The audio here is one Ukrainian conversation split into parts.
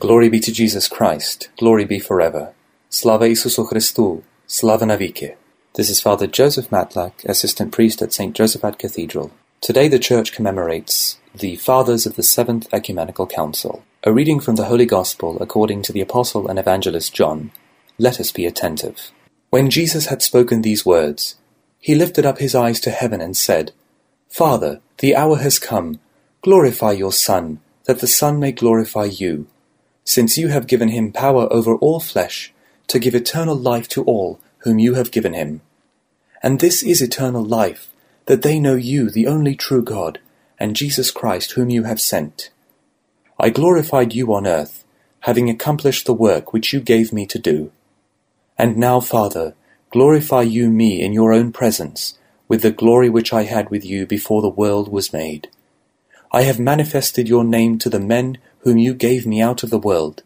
Glory be to Jesus Christ. Glory be forever. Slava Isusu Christu. Slava Navike. This is Father Joseph Matlack, Assistant Priest at St. Josaphat Cathedral. Today the Church commemorates the Fathers of the Seventh Ecumenical Council. A reading from the Holy Gospel according to the Apostle and Evangelist John. Let us be attentive. When Jesus had spoken these words, he lifted up his eyes to heaven and said, Father, the hour has come. Glorify your Son, that the Son may glorify you since you have given him power over all flesh, to give eternal life to all whom you have given him. And this is eternal life, that they know you, the only true God, and Jesus Christ, whom you have sent. I glorified you on earth, having accomplished the work which you gave me to do. And now, Father, glorify you me in your own presence, with the glory which I had with you before the world was made. I have manifested your name to the men whom you gave me out of the world.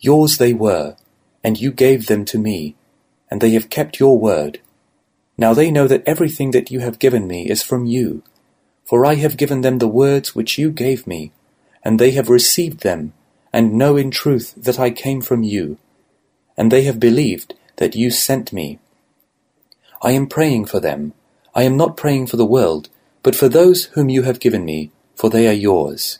Yours they were, and you gave them to me, and they have kept your word. Now they know that everything that you have given me is from you, for I have given them the words which you gave me, and they have received them, and know in truth that I came from you, and they have believed that you sent me. I am praying for them. I am not praying for the world, but for those whom you have given me, for they are yours.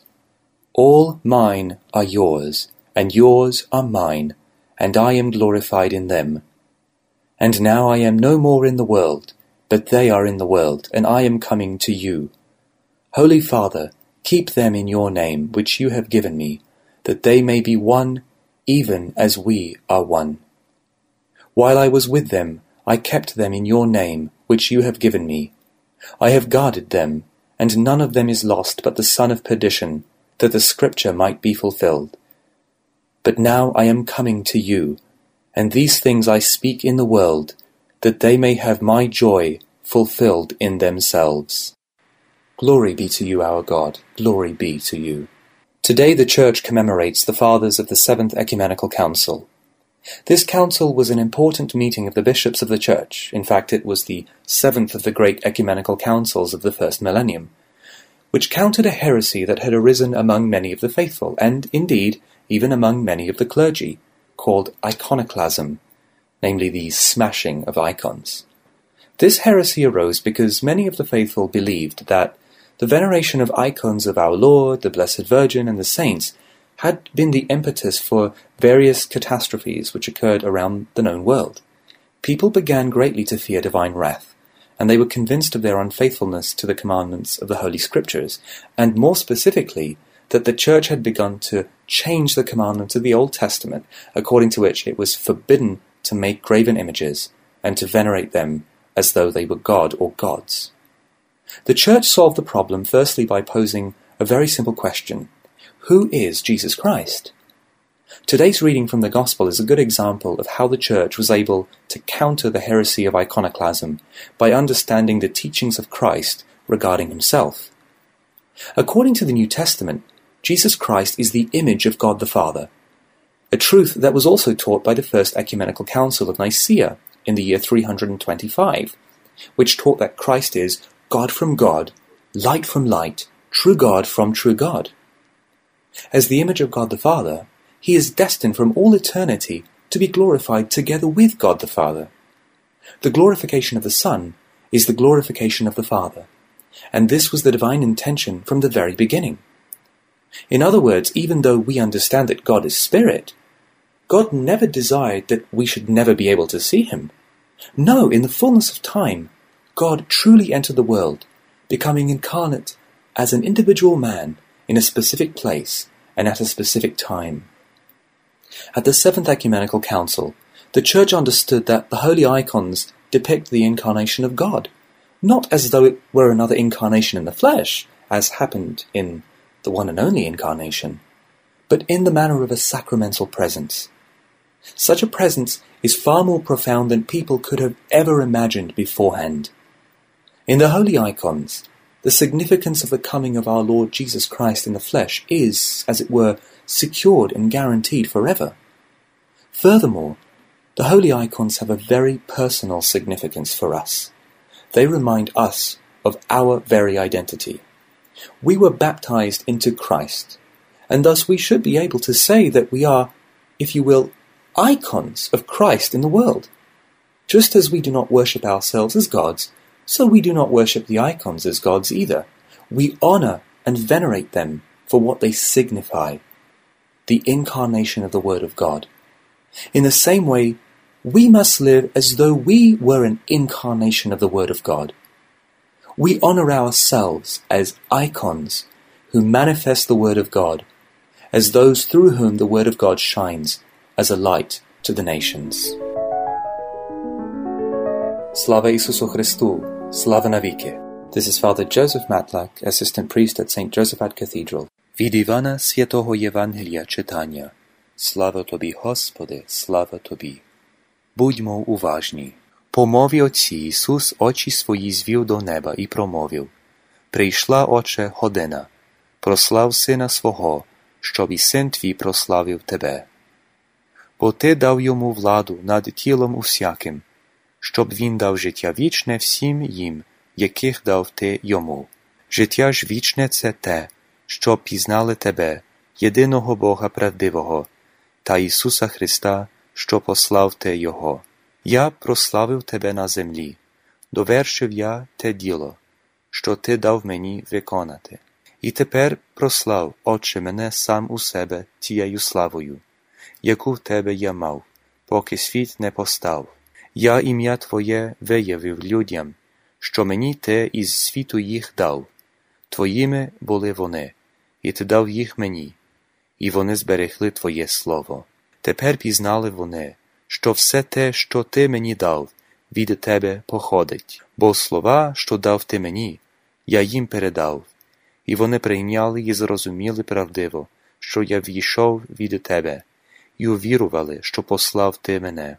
All mine are yours, and yours are mine, and I am glorified in them. And now I am no more in the world, but they are in the world, and I am coming to you. Holy Father, keep them in your name, which you have given me, that they may be one, even as we are one. While I was with them, I kept them in your name, which you have given me. I have guarded them, and none of them is lost but the son of perdition, that the scripture might be fulfilled. But now I am coming to you, and these things I speak in the world, that they may have my joy fulfilled in themselves. Glory be to you, our God, glory be to you. Today the Church commemorates the Fathers of the Seventh Ecumenical Council. This council was an important meeting of the bishops of the Church. In fact, it was the seventh of the great ecumenical councils of the first millennium which countered a heresy that had arisen among many of the faithful, and, indeed, even among many of the clergy, called iconoclasm, namely the smashing of icons. This heresy arose because many of the faithful believed that the veneration of icons of our Lord, the Blessed Virgin, and the saints had been the impetus for various catastrophes which occurred around the known world. People began greatly to fear divine wrath, and they were convinced of their unfaithfulness to the commandments of the Holy Scriptures, and more specifically, that the Church had begun to change the commandments of the Old Testament, according to which it was forbidden to make graven images and to venerate them as though they were God or gods. The Church solved the problem firstly by posing a very simple question Who is Jesus Christ? Today's reading from the Gospel is a good example of how the Church was able to counter the heresy of iconoclasm by understanding the teachings of Christ regarding himself. According to the New Testament, Jesus Christ is the image of God the Father, a truth that was also taught by the First Ecumenical Council of Nicaea in the year 325, which taught that Christ is God from God, light from light, true God from true God. As the image of God the Father, he is destined from all eternity to be glorified together with God the Father. The glorification of the Son is the glorification of the Father, and this was the divine intention from the very beginning. In other words, even though we understand that God is spirit, God never desired that we should never be able to see him. No, in the fullness of time, God truly entered the world, becoming incarnate as an individual man in a specific place and at a specific time. At the Seventh Ecumenical Council, the Church understood that the holy icons depict the incarnation of God, not as though it were another incarnation in the flesh, as happened in the one and only incarnation, but in the manner of a sacramental presence. Such a presence is far more profound than people could have ever imagined beforehand. In the holy icons, the significance of the coming of our Lord Jesus Christ in the flesh is, as it were, secured and guaranteed forever. Furthermore, the holy icons have a very personal significance for us. They remind us of our very identity. We were baptized into Christ, and thus we should be able to say that we are, if you will, icons of Christ in the world. Just as we do not worship ourselves as gods, so we do not worship the icons as gods either. We honor and venerate them for what they signify the incarnation of the Word of God. In the same way, we must live as though we were an incarnation of the Word of God. We honor ourselves as icons who manifest the Word of God, as those through whom the Word of God shines as a light to the nations. Slava Isusu Christu, Slava Navike. This is Father Joseph Matlack, Assistant Priest at St. Josephat Cathedral. Від Івана Святого Євангелія читання. Слава Тобі, Господи, слава Тобі. Будьмо уважні. По мові Отці Ісус очі свої звів до неба і промовив Прийшла, Отче, година, прослав Сина свого, щоб і син твій прославив Тебе. Бо Ти дав йому владу над тілом усяким, щоб він дав життя вічне всім їм, яких дав Ти йому. Життя ж вічне це те, щоб пізнали Тебе, єдиного Бога правдивого, та Ісуса Христа, що послав Ти Його. Я прославив тебе на землі, довершив я те діло, що ти дав мені виконати. І тепер прослав, Отче, мене сам у себе тією славою, яку в тебе я мав, поки світ не постав. Я ім'я Твоє виявив людям, що мені ти із світу їх дав. Твоїми були вони, і ти дав їх мені, і вони зберегли Твоє Слово. Тепер пізнали вони, що все те, що ти мені дав, від тебе походить, бо слова, що дав ти мені, я їм передав, і вони прийняли і зрозуміли правдиво, що я війшов від тебе, і увірували, що послав ти мене.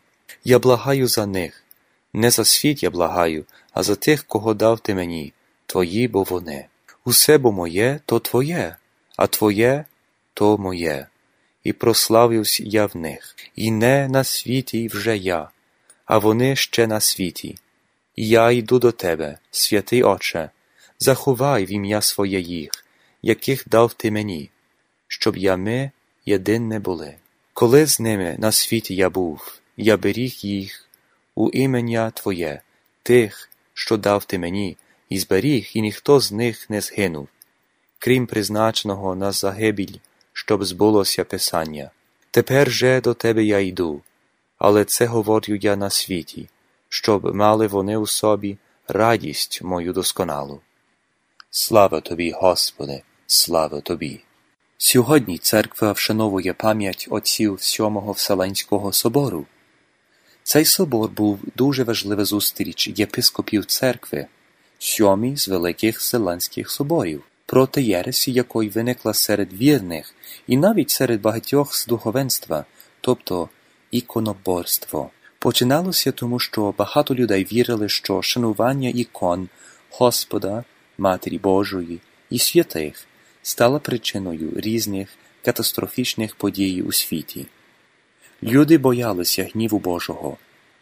Я благаю за них, не за світ я благаю, а за тих, кого дав ти мені, твої бо вони. Усе бо моє, то твоє, а твоє то моє і прославився я в них, і не на світі вже я, а вони ще на світі. І я йду до тебе, святий Отче, заховай в ім'я своє їх, яких дав ти мені, щоб я ми єдине були. Коли з ними на світі я був, я беріг їх у імення Твоє, тих, що дав ти мені, і зберіг, і ніхто з них не згинув, крім призначеного на загибіль щоб збулося Писання. Тепер же до тебе я йду, але це говорю я на світі, щоб мали вони у собі радість мою досконалу. Слава тобі, Господи, слава тобі. Сьогодні церква вшановує пам'ять отців Сьомого Вселенського собору. Цей собор був дуже важлива зустріч єпископів церкви, сьомий з великих Вселенських соборів проти єресі якої виникла серед вірних і навіть серед багатьох з духовенства, тобто іконоборство. Починалося тому, що багато людей вірили, що шанування ікон Господа, Матері Божої і святих стала причиною різних катастрофічних подій у світі. Люди боялися гніву Божого,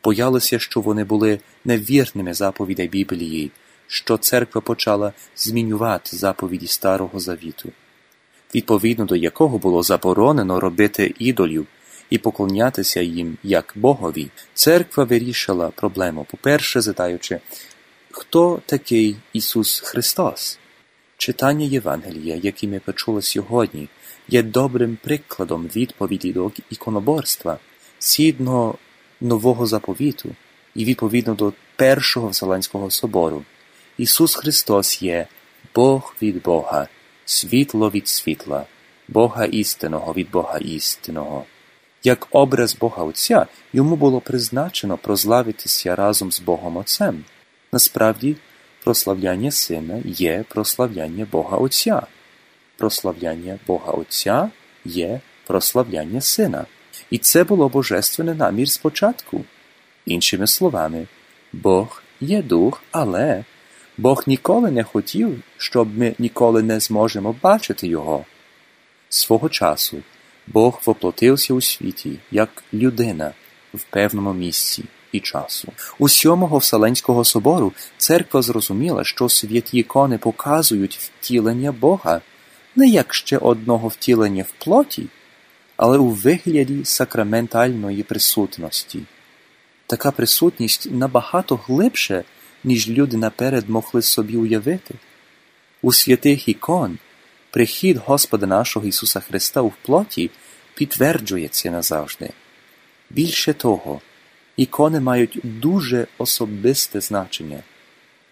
боялися, що вони були невірними заповідей Біблії, що церква почала змінювати заповіді Старого Завіту, відповідно до якого було заборонено робити ідолів і поклонятися їм як Богові, церква вирішила проблему, по-перше, задаючи, хто такий Ісус Христос. Читання Євангелія, яке ми почули сьогодні, є добрим прикладом відповіді до іконоборства, згідно нового заповіту і відповідно до Першого Вселенського собору. Ісус Христос є Бог від Бога, світло від світла, Бога істинного від Бога істинного. Як образ Бога Отця йому було призначено прославитися разом з Богом Отцем. Насправді, прославляння Сина є прославляння Бога Отця. Прославляння Бога Отця є прославляння Сина. І це було божественний намір спочатку. Іншими словами, Бог є дух, але Бог ніколи не хотів, щоб ми ніколи не зможемо бачити Його. Свого часу Бог воплотився у світі як людина в певному місці і часу. У сьомого Вселенського собору церква зрозуміла, що святі ікони показують втілення Бога не як ще одного втілення в плоті, але у вигляді сакраментальної присутності. Така присутність набагато глибше, ніж люди наперед могли собі уявити. У святих ікон прихід Господа нашого Ісуса Христа у плоті підтверджується назавжди. Більше того, ікони мають дуже особисте значення.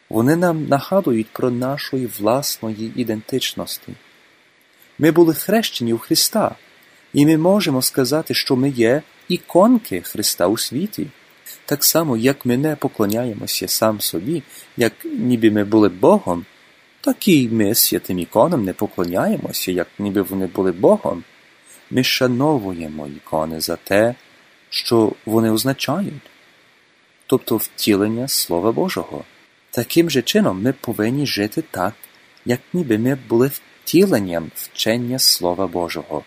Вони нам нагадують про нашої власної ідентичності. Ми були хрещені у Христа, і ми можемо сказати, що ми є іконки Христа у світі. Так само, як ми не поклоняємося сам собі, як ніби ми були Богом, так і ми святим іконам не поклоняємося, як ніби вони були Богом. Ми шановуємо ікони за те, що вони означають, тобто втілення Слова Божого. Таким же чином ми повинні жити так, як ніби ми були втіленням вчення Слова Божого.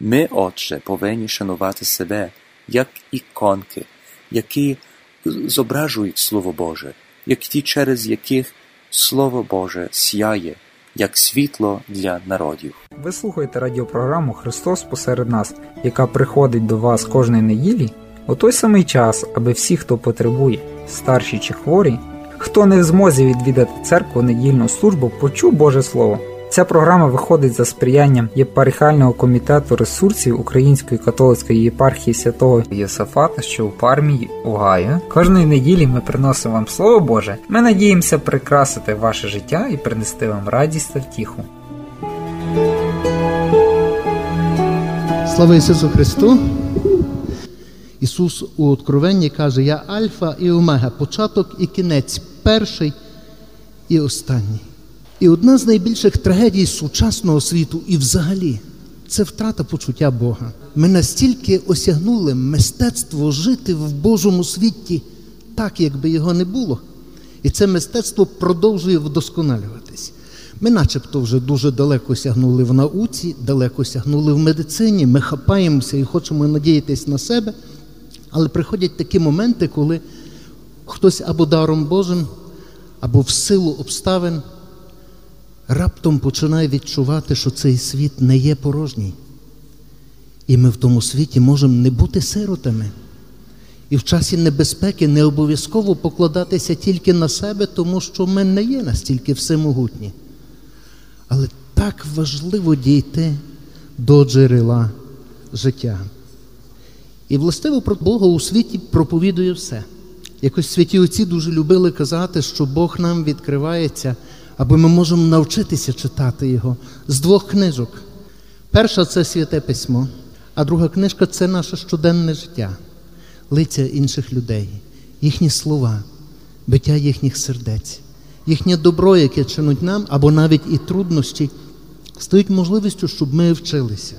Ми, отже, повинні шанувати себе як іконки, які зображують Слово Боже, як ті, через яких Слово Боже сяє, як світло для народів. Ви слухаєте радіопрограму Христос посеред нас, яка приходить до вас кожної неділі у той самий час, аби всі, хто потребує, старші чи хворі, хто не в змозі відвідати церкву недільну службу, почув Боже Слово. Ця програма виходить за сприянням єпархіального комітету ресурсів Української католицької єпархії святого Єсафата, що у пармії Угаю. Кожної неділі ми приносимо вам Слово Боже. Ми надіємося прикрасити ваше життя і принести вам радість та втіху. Слава Ісусу Христу! Ісус у Откровенні каже: Я Альфа і Омега, початок і кінець, перший і останній. І одна з найбільших трагедій сучасного світу і взагалі це втрата почуття Бога. Ми настільки осягнули мистецтво жити в Божому світі так, якби його не було. І це мистецтво продовжує вдосконалюватись. Ми начебто вже дуже далеко сягнули в науці, далеко сягнули в медицині, ми хапаємося і хочемо надіятися на себе. Але приходять такі моменти, коли хтось або даром Божим, або в силу обставин раптом починає відчувати, що цей світ не є порожній. І ми в тому світі можемо не бути сиротами. І в часі небезпеки не обов'язково покладатися тільки на себе, тому що ми не є настільки всемогутні. Але так важливо дійти до джерела життя. І властиво про Бога у світі проповідує все. Якось святі отці дуже любили казати, що Бог нам відкривається, аби ми можемо навчитися читати Його з двох книжок. Перша це святе письмо, а друга книжка це наше щоденне життя, лиця інших людей, їхні слова, биття їхніх сердець, їхнє добро, яке чинуть нам, або навіть і труднощі, стають можливістю, щоб ми вчилися.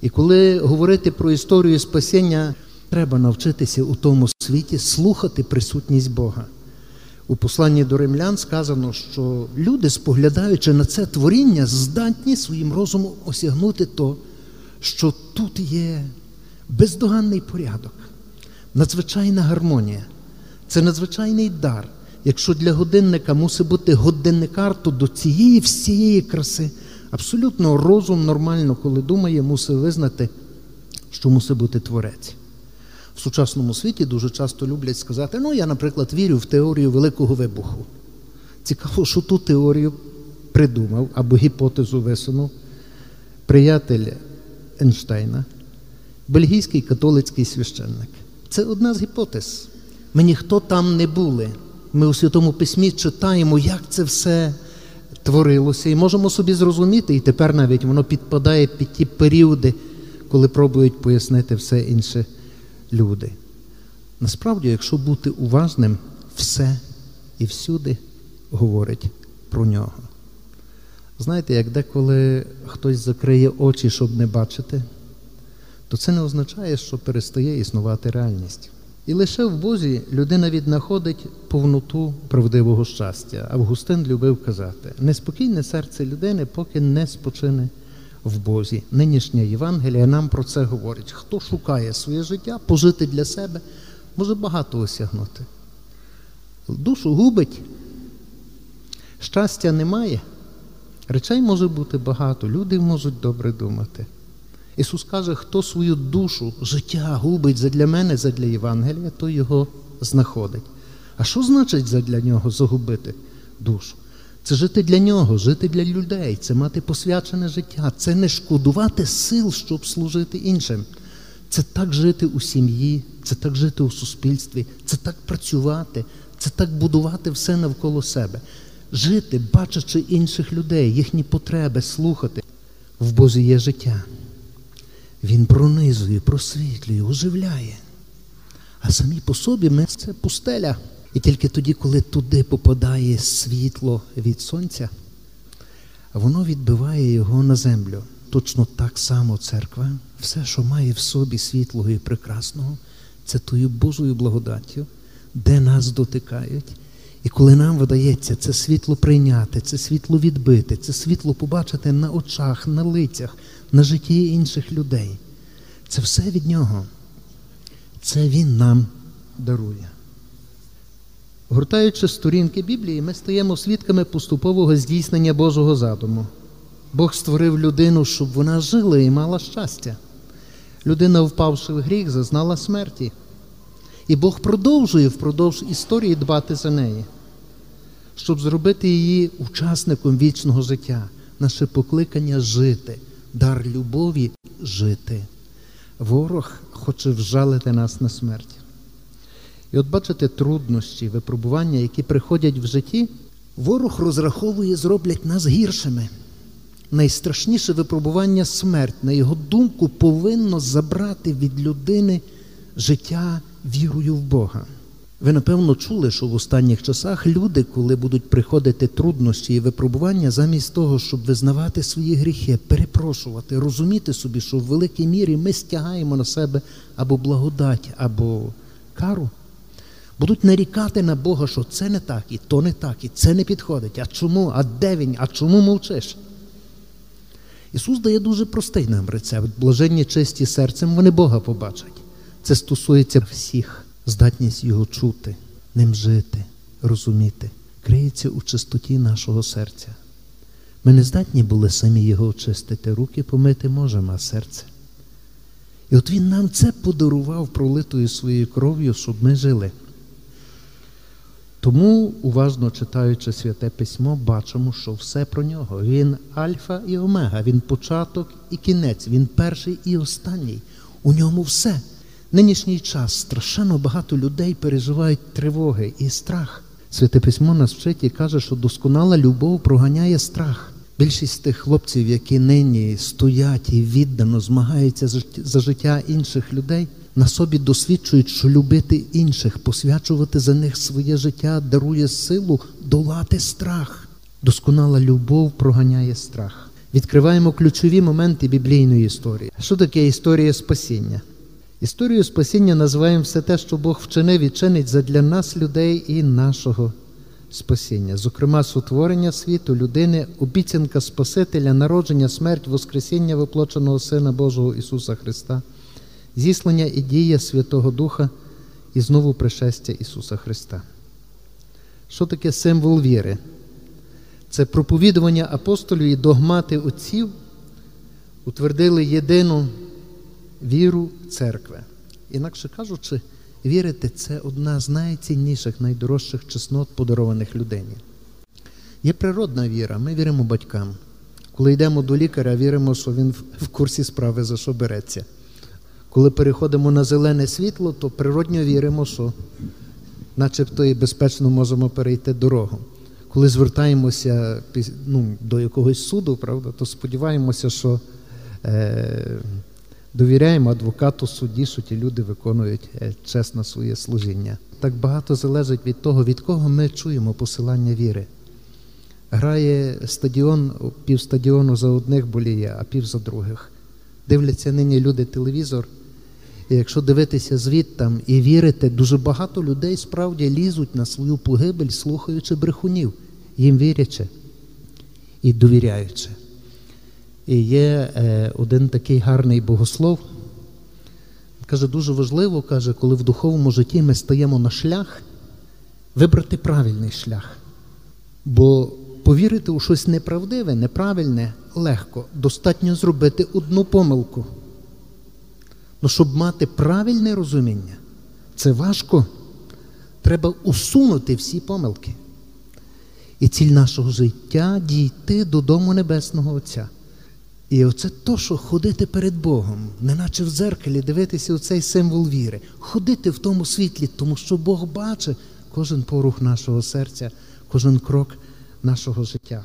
І коли говорити про історію спасіння, треба навчитися у тому світі слухати присутність Бога. У посланні до римлян сказано, що люди, споглядаючи на це творіння, здатні своїм розумом осягнути то, що тут є бездоганний порядок, надзвичайна гармонія. Це надзвичайний дар. Якщо для годинника мусить бути годинникар, то до цієї всієї краси абсолютно розум нормально, коли думає, мусить визнати, що мусить бути творець. В сучасному світі дуже часто люблять сказати: ну, я, наприклад, вірю в теорію Великого вибуху. Цікаво, що ту теорію придумав або гіпотезу висунув приятель Ейнштейна, бельгійський католицький священник. Це одна з гіпотез. Ми ніхто там не були. Ми у Святому Письмі читаємо, як це все творилося, і можемо собі зрозуміти, і тепер навіть воно підпадає під ті періоди, коли пробують пояснити все інше люди. Насправді, якщо бути уважним, все і всюди говорить про нього. Знаєте, як деколи хтось закриє очі, щоб не бачити, то це не означає, що перестає існувати реальність. І лише в Бозі людина віднаходить повноту правдивого щастя. Августин любив казати: неспокійне серце людини, поки не спочине в Бозі. Нинішня Євангелія нам про це говорить. Хто шукає своє життя, пожити для себе, може багато осягнути. Душу губить, щастя немає. Речей може бути багато, люди можуть добре думати. Ісус каже, хто свою душу, життя губить задля мене, задля Євангелія, то його знаходить. А що значить задля нього загубити душу? Це жити для нього, жити для людей, це мати посвячене життя, це не шкодувати сил, щоб служити іншим. Це так жити у сім'ї, це так жити у суспільстві, це так працювати, це так будувати все навколо себе. Жити, бачачи інших людей, їхні потреби, слухати. В Бозі є життя. Він пронизує, просвітлює, оживляє. А самі по собі ми це пустеля. І тільки тоді, коли туди попадає світло від сонця, воно відбиває його на землю. Точно так само церква, все, що має в собі світлого і прекрасного, це тою Божою благодаттю, де нас дотикають. І коли нам видається це світло прийняти, це світло відбити, це світло побачити на очах, на лицях, на житті інших людей, це все від нього. Це Він нам дарує. Гуртаючи сторінки Біблії, ми стаємо свідками поступового здійснення Божого задуму. Бог створив людину, щоб вона жила і мала щастя. Людина, впавши в гріх, зазнала смерті. І Бог продовжує впродовж історії дбати за неї, щоб зробити її учасником вічного життя, наше покликання жити, дар любові жити. Ворог хоче вжалити нас на смерть. І от бачите труднощі, випробування, які приходять в житті, ворог розраховує, зроблять нас гіршими. Найстрашніше випробування смерть, на його думку, повинно забрати від людини життя вірою в Бога. Ви, напевно, чули, що в останніх часах люди, коли будуть приходити труднощі і випробування, замість того, щоб визнавати свої гріхи, перепрошувати, розуміти собі, що в великій мірі ми стягаємо на себе або благодать, або кару, будуть нарікати на Бога, що це не так, і то не так, і це не підходить. А чому? А де він? А чому мовчиш? Ісус дає дуже простий нам рецепт. Блаженні чисті серцем, вони Бога побачать. Це стосується всіх, здатність Його чути, ним жити, розуміти, криється у чистоті нашого серця. Ми не здатні були самі його очистити, руки помити можемо, а серце. І от Він нам це подарував пролитою своєю кров'ю, щоб ми жили. Тому, уважно читаючи святе письмо, бачимо, що все про нього. Він альфа і омега, він початок і кінець, він перший і останній. У ньому все. Нинішній час страшенно багато людей переживають тривоги і страх. Святе письмо нас вчить і каже, що досконала любов проганяє страх. Більшість тих хлопців, які нині стоять і віддано змагаються за життя інших людей, на собі досвідчують, що любити інших, посвячувати за них своє життя дарує силу долати страх. Досконала любов проганяє страх. Відкриваємо ключові моменти біблійної історії. Що таке історія спасіння? Історію спасіння називаємо все те, що Бог вчинив і чинить задля нас, людей і нашого спасіння, зокрема, сотворення світу, людини, обіцянка Спасителя, народження, смерть, Воскресіння воплоченого Сина Божого Ісуса Христа, зіслання і дія Святого Духа і знову пришестя Ісуса Христа. Що таке символ віри? Це проповідування апостолів і догмати отців утвердили єдину віру церкви. Інакше кажучи, вірити це одна з найцінніших, найдорожчих чеснот, подарованих людині. Є природна віра, ми віримо батькам. Коли йдемо до лікаря, віримо, що він в курсі справи, за що береться. Коли переходимо на зелене світло, то природньо віримо, що начебто і безпечно можемо перейти дорогу. Коли звертаємося ну, до якогось суду, правда, то сподіваємося, що е, довіряємо адвокату судді, що ті люди виконують е, чесно своє служіння. Так багато залежить від того, від кого ми чуємо посилання віри. Грає стадіон, пів стадіону за одних боліє, а пів за других. Дивляться нині люди телевізор. І якщо дивитися звідтам і вірити, дуже багато людей справді лізуть на свою погибель, слухаючи брехунів, їм вірячи і довіряючи. І є е, один такий гарний богослов. Каже, дуже важливо, каже, коли в духовному житті ми стаємо на шлях, вибрати правильний шлях. Бо повірити у щось неправдиве, неправильне легко. Достатньо зробити одну помилку. Ну, щоб мати правильне розуміння, це важко. Треба усунути всі помилки. І ціль нашого життя дійти додому Небесного Отця. І оце то, що ходити перед Богом, неначе в дзеркалі, дивитися у цей символ віри, ходити в тому світлі, тому що Бог бачить кожен порух нашого серця, кожен крок нашого життя.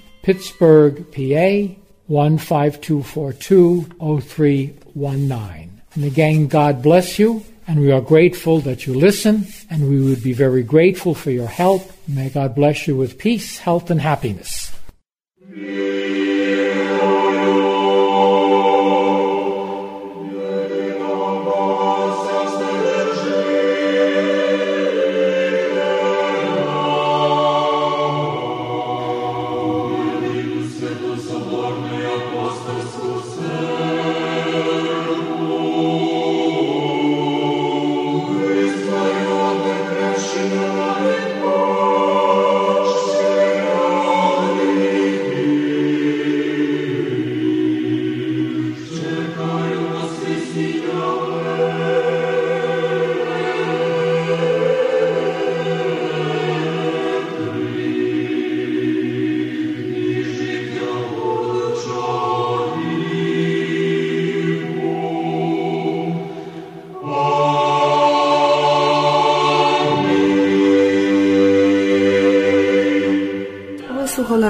Pittsburgh, PA 152420319. And again, God bless you, and we are grateful that you listen, and we would be very grateful for your help. May God bless you with peace, health, and happiness.